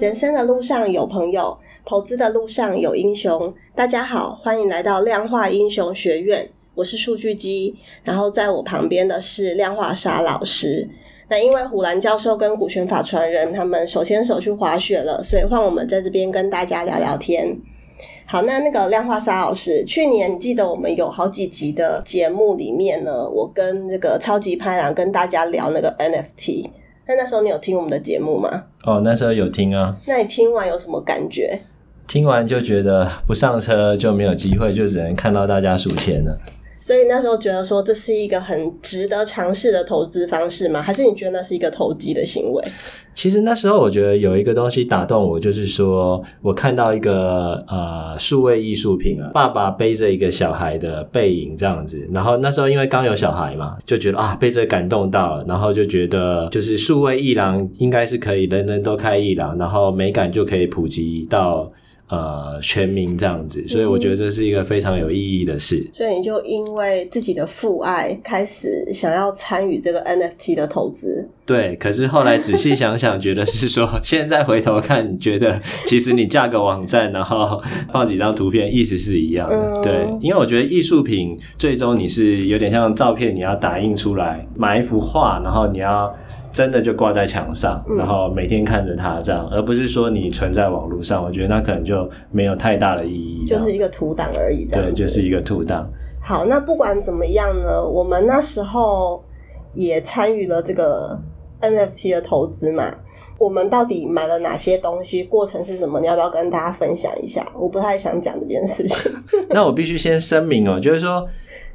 人生的路上有朋友，投资的路上有英雄。大家好，欢迎来到量化英雄学院，我是数据机。然后在我旁边的是量化沙老师。那因为虎兰教授跟股权法传人他们手牵手去滑雪了，所以换我们在这边跟大家聊聊天。好，那那个量化沙老师，去年记得我们有好几集的节目里面呢，我跟那个超级拍档跟大家聊那个 NFT。那那时候你有听我们的节目吗？哦，那时候有听啊。那你听完有什么感觉？听完就觉得不上车就没有机会，就只能看到大家数钱了。所以那时候觉得说，这是一个很值得尝试的投资方式吗？还是你觉得那是一个投机的行为？其实那时候我觉得有一个东西打动我，就是说我看到一个呃数位艺术品啊，爸爸背着一个小孩的背影这样子。然后那时候因为刚有小孩嘛，就觉得啊被这感动到了，然后就觉得就是数位艺廊应该是可以人人都开艺廊，然后美感就可以普及到。呃，全民这样子，所以我觉得这是一个非常有意义的事。嗯，所以你就因为自己的父爱，开始想要参与这个 NFT 的投资。对，可是后来仔细想想，觉得是说，现在回头看，觉得其实你架个网站，然后放几张图片，意思是一样的。嗯。对，因为我觉得艺术品最终你是有点像照片，你要打印出来，买一幅画，然后你要。真的就挂在墙上，然后每天看着它这样，嗯，而不是说你存在网络上。我觉得那可能就没有太大的意义，就是一个图档而已。对，就是一个图档。好，那不管怎么样呢，我们那时候也参与了这个 NFT 的投资嘛。我们到底买了哪些东西？过程是什么？你要不要跟大家分享一下？我不太想讲这件事情。那我必须先声明哦，就是说。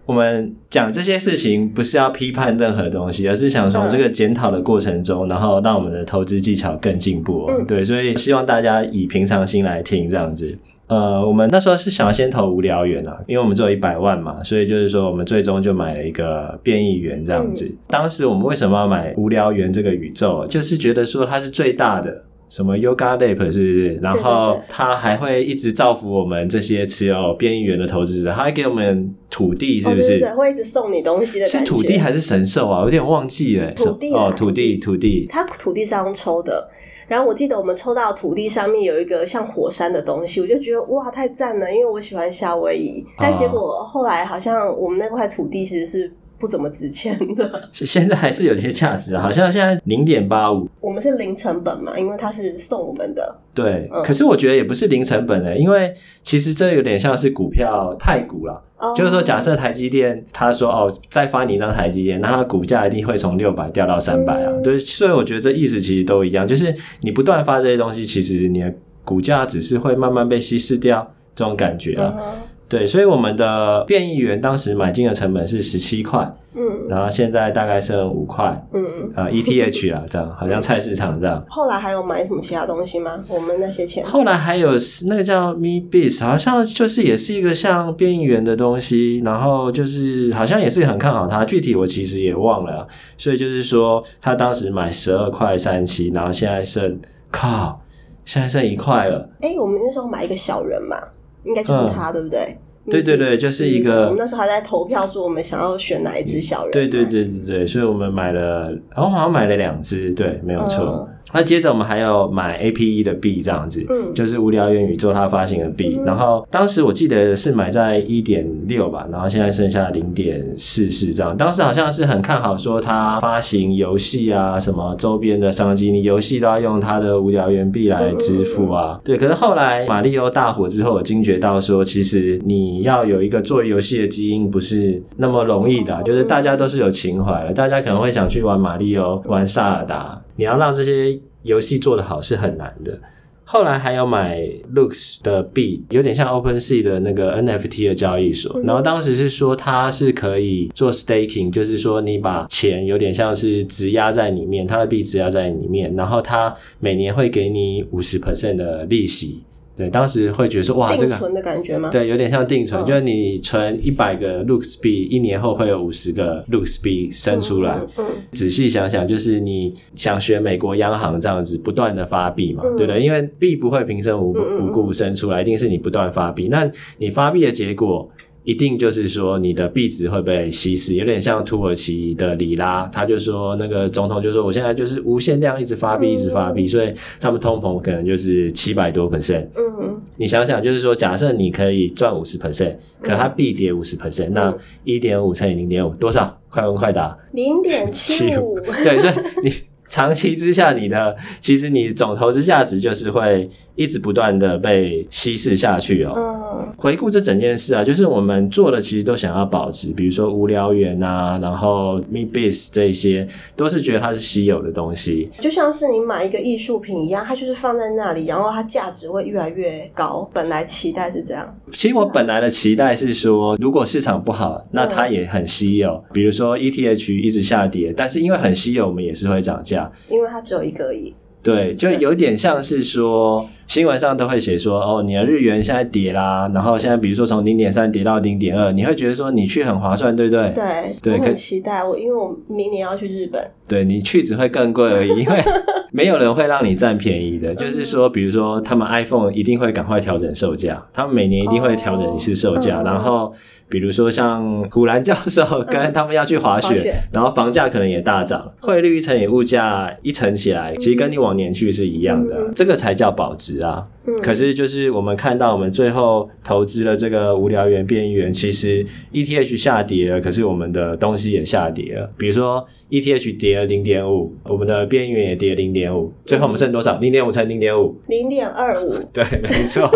我们讲这些事情不是要批判任何东西，而是想从这个检讨的过程中，然后让我们的投资技巧更进步。嗯。对，所以希望大家以平常心来听这样子。呃，我们那时候是想要先投无聊猿啊，因为我们只有一百万嘛，所以就是说我们最终就买了一个变异猿这样子。当时我们为什么要买无聊猿这个宇宙？就是觉得说它是最大的。什么 Yoga Lab 是不是？然后他还会一直造福我们这些持有变异猿的投资者，他还给我们土地，是不是？哦、对会一直送你东西的。是土地还是神兽啊？有点忘记了。土地哦，土地，土地。他土地是要抽的，然后我记得我们抽到土地上面有一个像火山的东西，我就觉得哇，太赞了，因为我喜欢夏威夷。但结果后来好像我们那块土地其实是。不怎么值钱的，是现在还是有些价值啊？好像现在零点八五，我们是零成本嘛，因为它是送我们的。对，嗯、可是我觉得也不是零成本的、欸，因为其实这有点像是股票太股啦。哦、就是说，假设台积电他说哦，再发你一张台积电，那它股价一定会从六百掉到三百啊。嗯、对，所以我觉得这意思其实都一样，就是你不断发这些东西，其实你的股价只是会慢慢被稀释掉，这种感觉啊。嗯对，所以我们的变异猿当时买进的成本是十七块，嗯，然后现在大概剩五块，嗯嗯，啊，ETH 啊，这样好像菜市场这样。后来还有买什么其他东西吗？我们那些钱？后来还有那个叫 Meebits，好像就是也是一个像变异猿的东西，然后就是好像也是很看好它，具体我其实也忘了。所以就是说，他当时买十二块三七，然后现在剩靠，现在剩一块了。哎，我们那时候买一个小人嘛。应该就是他，嗯，对不对？对对对，就是一个。我们那时候还在投票，说我们想要选哪一只小人。对对对对对，所以我们买了，然后好像买了两只，对，没有错。嗯那接着我们还有买 APE 的币这样子，嗯，就是无聊元宇宙它发行的币，嗯，然后当时我记得是买在一点六吧，然后现在剩下零点四四这样。当时好像是很看好说它发行游戏啊，什么周边的商机，你游戏都要用它的无聊元币来支付啊，对。可是后来马里欧大火之后，我惊觉到说，其实你要有一个做游戏的基因不是那么容易的，就是大家都是有情怀的，大家可能会想去玩马里欧，玩萨尔达。你要让这些游戏做得好是很难的。后来还有买 Looks 的币，有点像 OpenSea 的那个 NFT 的交易所。然后当时是说它是可以做 staking，就是说你把钱有点像是质押在里面，它的币质押在里面，然后它每年会给你五十 percent 的利息。对，当时会觉得说，哇，这个定存的感觉吗？对，有点像定存，嗯、就是你存一百个 Loox 币，一年后会有五十个 Loox 币生出来。嗯，嗯，仔细想想，就是你想学美国央行这样子不断的发币嘛，嗯、对不对？因为币不会平生无无故生出来，一定是你不断发币。那你发币的结果，一定就是说你的币值会被稀释，有点像土耳其的里拉，他就说那个总统就说我现在就是无限量一直发币，一直发币，所以他们通膨可能就是七百多 percent。嗯，你想想，就是说假设你可以赚五十 percent，可它币跌五十 percent，那一点五乘以零点五多少？快问快答。零点七五。对，所以你长期之下，你的其实你总投资价值就是会。一直不断的被稀释下去哦。嗯，回顾这整件事啊，就是我们做的其实都想要保值，比如说无聊猿啊，然后 Meebits 这些，都是觉得它是稀有的东西。就像是你买一个艺术品一样，它就是放在那里，然后它价值会越来越高。本来期待是这样。其实我本来的期待是说，如果市场不好，那它也很稀有。比如说 ETH 一直下跌，但是因为很稀有，我们也是会涨价。因为它只有一个而已。对，就有点像是说，新闻上都会写说，哦，你的日元现在跌啦，然后现在比如说从零点三跌到零点二，你会觉得说你去很划算，对不对？对，对，我很期待我，因为我明年要去日本。对，你去只会更贵而已，因为没有人会让你占便宜的。就是说，比如说他们 iPhone 一定会赶快调整售价，他们每年一定会调整一次售价，然后。比如说像古兰教授跟他们要去滑雪，嗯、滑雪然后房价可能也大涨，汇率乘以物价一乘起来，其实跟你往年去是一样的，嗯、这个才叫保值啊。嗯、可是就是我们看到我们最后投资了这个无聊猿变异猿，其实 ETH 下跌了，可是我们的东西也下跌了。比如说 ETH 跌了零点五，我们的变异猿也跌零点五，最后我们剩多少？零点五乘零点五，零点二五。对，没错，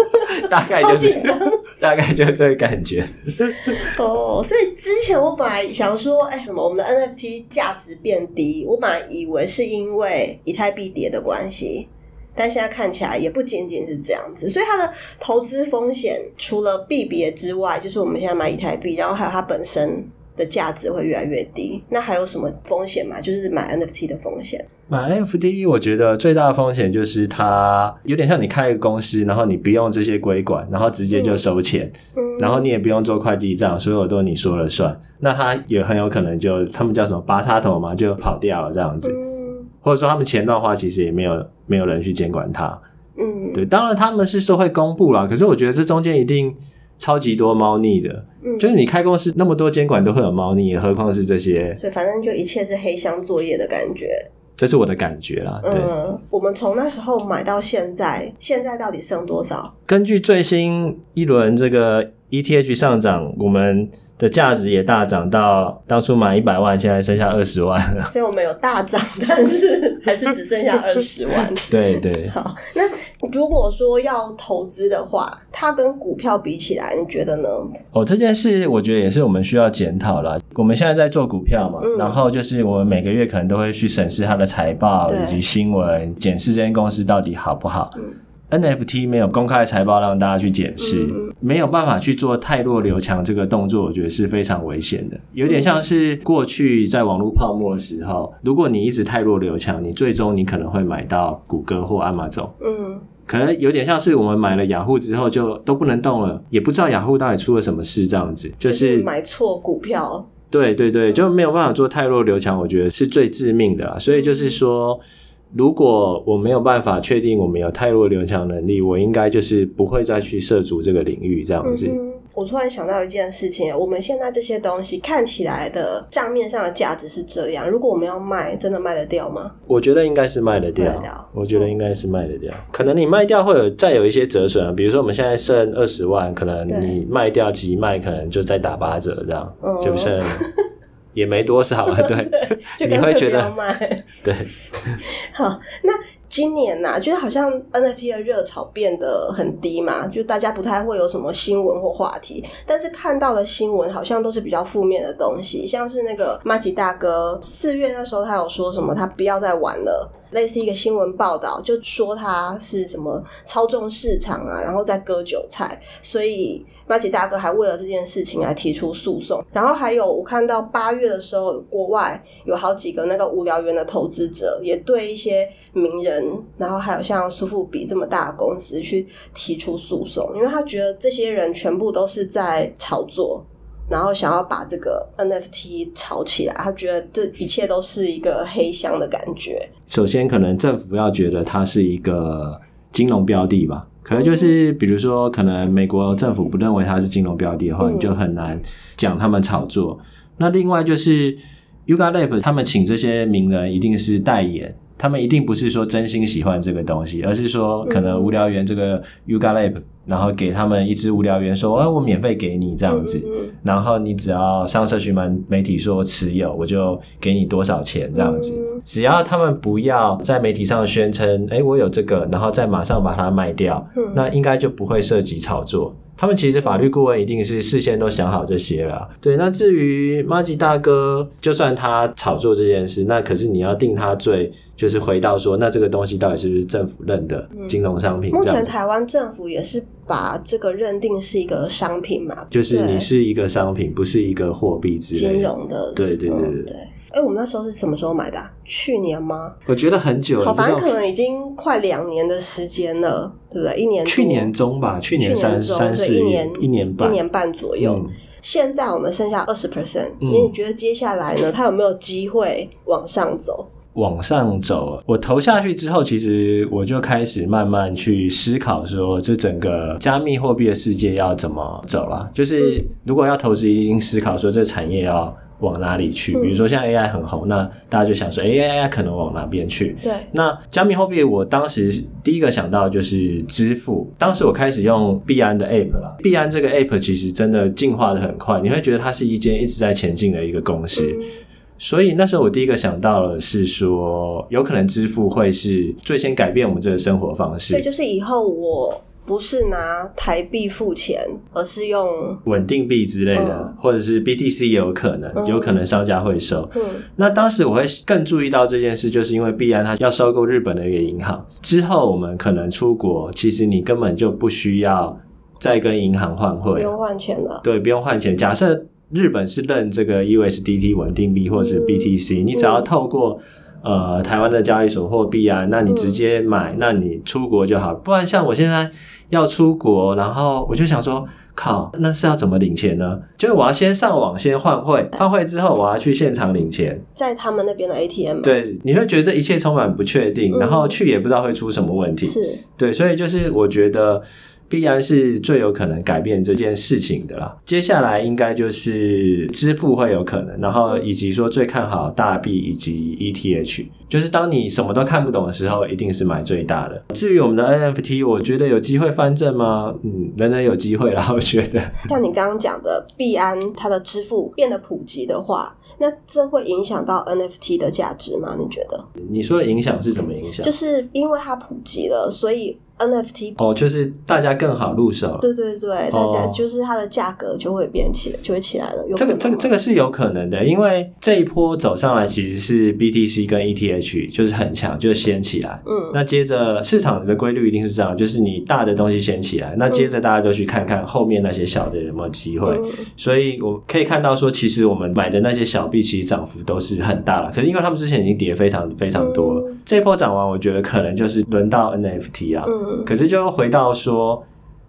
大概就是大概就这个感觉。哦，所以之前我本来想说，哎，什么我们的 NFT 价值变低，我本来以为是因为以太币跌的关系。但现在看起来也不仅仅是这样子，所以它的投资风险除了币别之外，就是我们现在买以太币，然后还有它本身的价值会越来越低。那还有什么风险吗？就是买 NFT 的风险。买 NFT，我觉得最大的风险就是它有点像你开一个公司，然后你不用这些规管，然后直接就收钱，嗯，然后你也不用做会计账，所有都你说了算。那它也很有可能就他们叫什么拔插头嘛，就跑掉了这样子。或者说他们钱乱花，其实也没有没有人去监管它。嗯，对，当然他们是说会公布啦，可是我觉得这中间一定超级多猫腻的。嗯，就是你开公司那么多监管都会有猫腻，何况是这些？所以反正就一切是黑箱作业的感觉。这是我的感觉啦。对，嗯，我们从那时候买到现在，现在到底剩多少？根据最新一轮这个 ETH 上涨，我们。的价值也大涨到当初买一百万，现在剩下二十万了。所以我们有大涨，但是还是只剩下二十万。对对。好，那如果说要投资的话，它跟股票比起来，你觉得呢？哦，这件事我觉得也是我们需要检讨了。我们现在在做股票嘛，嗯、然后就是我们每个月可能都会去审视它的财报以及新闻，检视这间公司到底好不好。嗯 NFT 没有公开财报让大家去检视，嗯、没有办法去做太弱留强这个动作，我觉得是非常危险的。有点像是过去在网络泡沫的时候，如果你一直太弱留强，你最终你可能会买到谷歌或 Amazon。嗯，可能有点像是我们买了雅虎之后就都不能动了，也不知道雅虎到底出了什么事这样子，就是，就是买错股票。对对对，就没有办法做太弱留强，我觉得是最致命的啦。所以就是说。如果我没有办法确定我们有太弱留强能力，我应该就是不会再去涉足这个领域这样子。嗯，我突然想到一件事情，我们现在这些东西看起来的账面上的价值是这样，如果我们要卖，真的卖得掉吗？我觉得应该是卖得掉。得掉。我觉得应该是卖得掉。嗯。可能你卖掉会有再有一些折损啊，比如说我们现在剩二十万，可能你卖掉即卖，可能就再打八折这样，嗯，就剩。也没多少啊，对，你会觉得 对。好，那今年呐、啊，就是好像 NFT 的热潮变得很低嘛，就大家不太会有什么新闻或话题，但是看到的新闻好像都是比较负面的东西，像是那个马吉大哥四月那时候他有说什么，他不要再玩了，类似一个新闻报道，就说他是什么操纵市场啊，然后再割韭菜，所以。麻吉大哥还为了这件事情来提出诉讼，然后还有我看到八月的时候，国外有好几个那个无聊猿的投资者也对一些名人，然后还有像苏富比这么大的公司去提出诉讼，因为他觉得这些人全部都是在炒作，然后想要把这个 NFT 炒起来，他觉得这一切都是一个黑箱的感觉。首先，可能政府要觉得它是一个金融标的吧。可能就是比如说，可能美国政府不认为它是金融标的的话，嗯、你就很难讲他们炒作。那另外就是 Yuga Lab 他们请这些名人一定是代言。他们一定不是说真心喜欢这个东西，而是说可能无聊猿这个 Yuga Lab，然后给他们一只无聊猿说，哎，我免费给你这样子，然后你只要上社群媒体说持有，我就给你多少钱这样子。只要他们不要在媒体上宣称，哎，我有这个，然后再马上把它卖掉，那应该就不会涉及炒作。他们其实法律顾问一定是事先都想好这些了。对，那至于马吉大哥，就算他炒作这件事，那可是你要定他罪。就是回到说，那这个东西到底是不是政府认的金融商品？嗯、目前台湾政府也是把这个认定是一个商品嘛？就是你是一个商品，不是一个货币之。金融的，对对对对对。哎、欸，我们那时候是什么时候买的、啊？去年吗？我觉得很久了，好，反正可能已经快两年的时间了，对不对？一年，去年中吧，去年三三四一年一年半，一年半左右。嗯、现在我们剩下二十 percent，你觉得接下来呢？它有没有机会往上走？往上走，我投下去之后，其实我就开始慢慢去思考，说这整个加密货币的世界要怎么走了。就是如果要投资，一定思考说这产业要往哪里去。比如说像 AI 很红，那大家就想说，哎，AI 可能往哪边去？对。那加密货币，我当时第一个想到就是支付。当时我开始用币安的 App 了。币安这个 App 其实真的进化的很快，你会觉得它是一间一直在前进的一个公司。嗯所以那时候我第一个想到的是说，有可能支付会是最先改变我们这个生活方式。对，就是以后我不是拿台币付钱，而是用稳定币之类的，嗯、或者是 BTC 也有可能，有可能商家会收。嗯，那当时我会更注意到这件事，就是因为币安它要收购日本的一个银行之后，我们可能出国，其实你根本就不需要再跟银行换汇，不用换钱了。对，不用换钱。假设日本是认这个 USDT 稳定币或是 BTC，、嗯、你只要透过、嗯、呃台湾的交易所货币啊，那你直接买，嗯、那你出国就好。不然像我现在要出国，然后我就想说，靠，那是要怎么领钱呢？就是我要先上网先换汇，换汇之后我要去现场领钱，在他们那边的 ATM。对，你会觉得这一切充满不确定，嗯、然后去也不知道会出什么问题。是，对，所以就是我觉得。必然是最有可能改变这件事情的啦。接下来应该就是支付会有可能，然后以及说最看好大币以及 ETH，就是当你什么都看不懂的时候，一定是买最大的。至于我们的 NFT，我觉得有机会翻正吗？嗯，人人有机会啦，我觉得。像你刚刚讲的，币安它的支付变得普及的话，那这会影响到 NFT 的价值吗？你觉得？你说的影响是怎么影响？就是因为它普及了，所以。NFT 哦，就是大家更好入手。对对对，大家就是它的价格就会变起来，就会起来了。这个这个这个是有可能的，因为这一波走上来其实是 BTC 跟 ETH 就是很强，就先起来。嗯，那接着市场的规律一定是这样，就是你大的东西先起来，那接着大家就去看看后面那些小的有没有机会。嗯，所以我可以看到说，其实我们买的那些小币其实涨幅都是很大了。可是因为他们之前已经跌非常非常多了，嗯，这一波涨完，我觉得可能就是轮到 NFT 啊。嗯。可是，就回到说，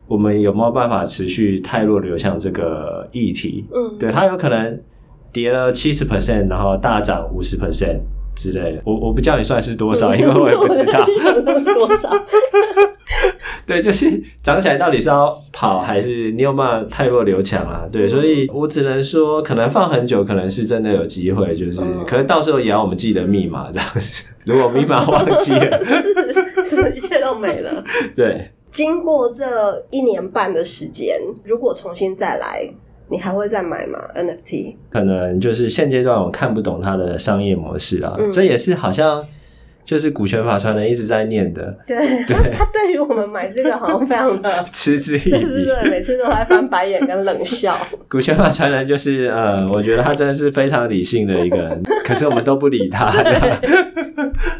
我们有没有办法持续太弱流向这个议题？嗯，对，它有可能跌了七十 percent，然后大涨五十 percent 之类的。我我不叫你算是多少，因为我也不知道 多少。对，就是涨起来到底是要跑，还是你有办法汰弱留强啊？对，所以我只能说，可能放很久，可能是真的有机会，就是，可是到时候也要我们记得密码这样子。如果密码忘记了，是是，一切都没了。对，经过这一年半的时间，如果重新再来，你还会再买吗？NFT？可能就是现阶段我看不懂它的商业模式啊，嗯、这也是好像。就是股权法传人一直在念的，对，对他对于我们买这个好像非常的 嗤之以鼻，每次都在翻白眼跟冷笑。股权法传人就是呃，我觉得他真的是非常理性的一个人，可是我们都不理他，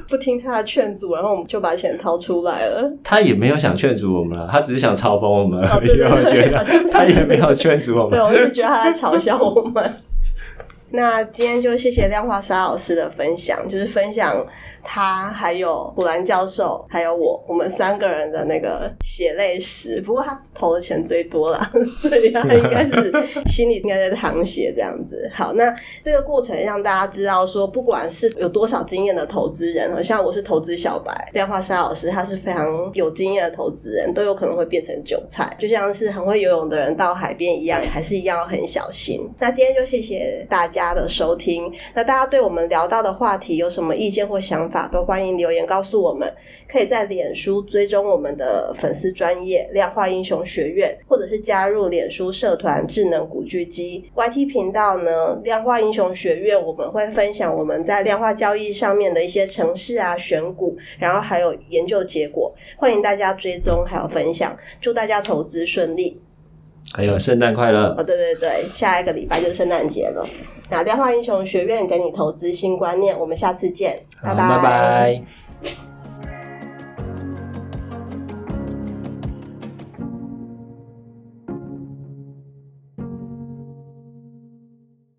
不听他的劝阻，然后我们就把钱掏出来了。他也没有想劝阻我们了，他只是想嘲讽我们而已。我觉得他也没有劝阻我们，对，我是觉得他在嘲笑我们。那今天就谢谢量化沙老师的分享，就是分享。他还有古兰教授，还有我，我们三个人的那个血泪史。不过他投的钱最多了，所以他应该是心里应该在淌血这样子。好，那这个过程让大家知道说，不管是有多少经验的投资人，像我是投资小白，量化沙老师他是非常有经验的投资人，都有可能会变成韭菜。就像是很会游泳的人到海边一样，还是一样很小心。那今天就谢谢大家的收听。那大家对我们聊到的话题有什么意见或想法？都欢迎留言告诉我们，可以在脸书追踪我们的粉丝专业量化英雄学院，或者是加入脸书社团智能古巨基 YT 频道呢。量化英雄学院我们会分享我们在量化交易上面的一些程式啊、选股，然后还有研究结果，欢迎大家追踪还有分享。祝大家投资顺利，还有圣诞快乐！哦，对对对，下一个礼拜就是圣诞节了。那量化英雄学院给你投资新观念，我们下次见，拜拜。拜拜。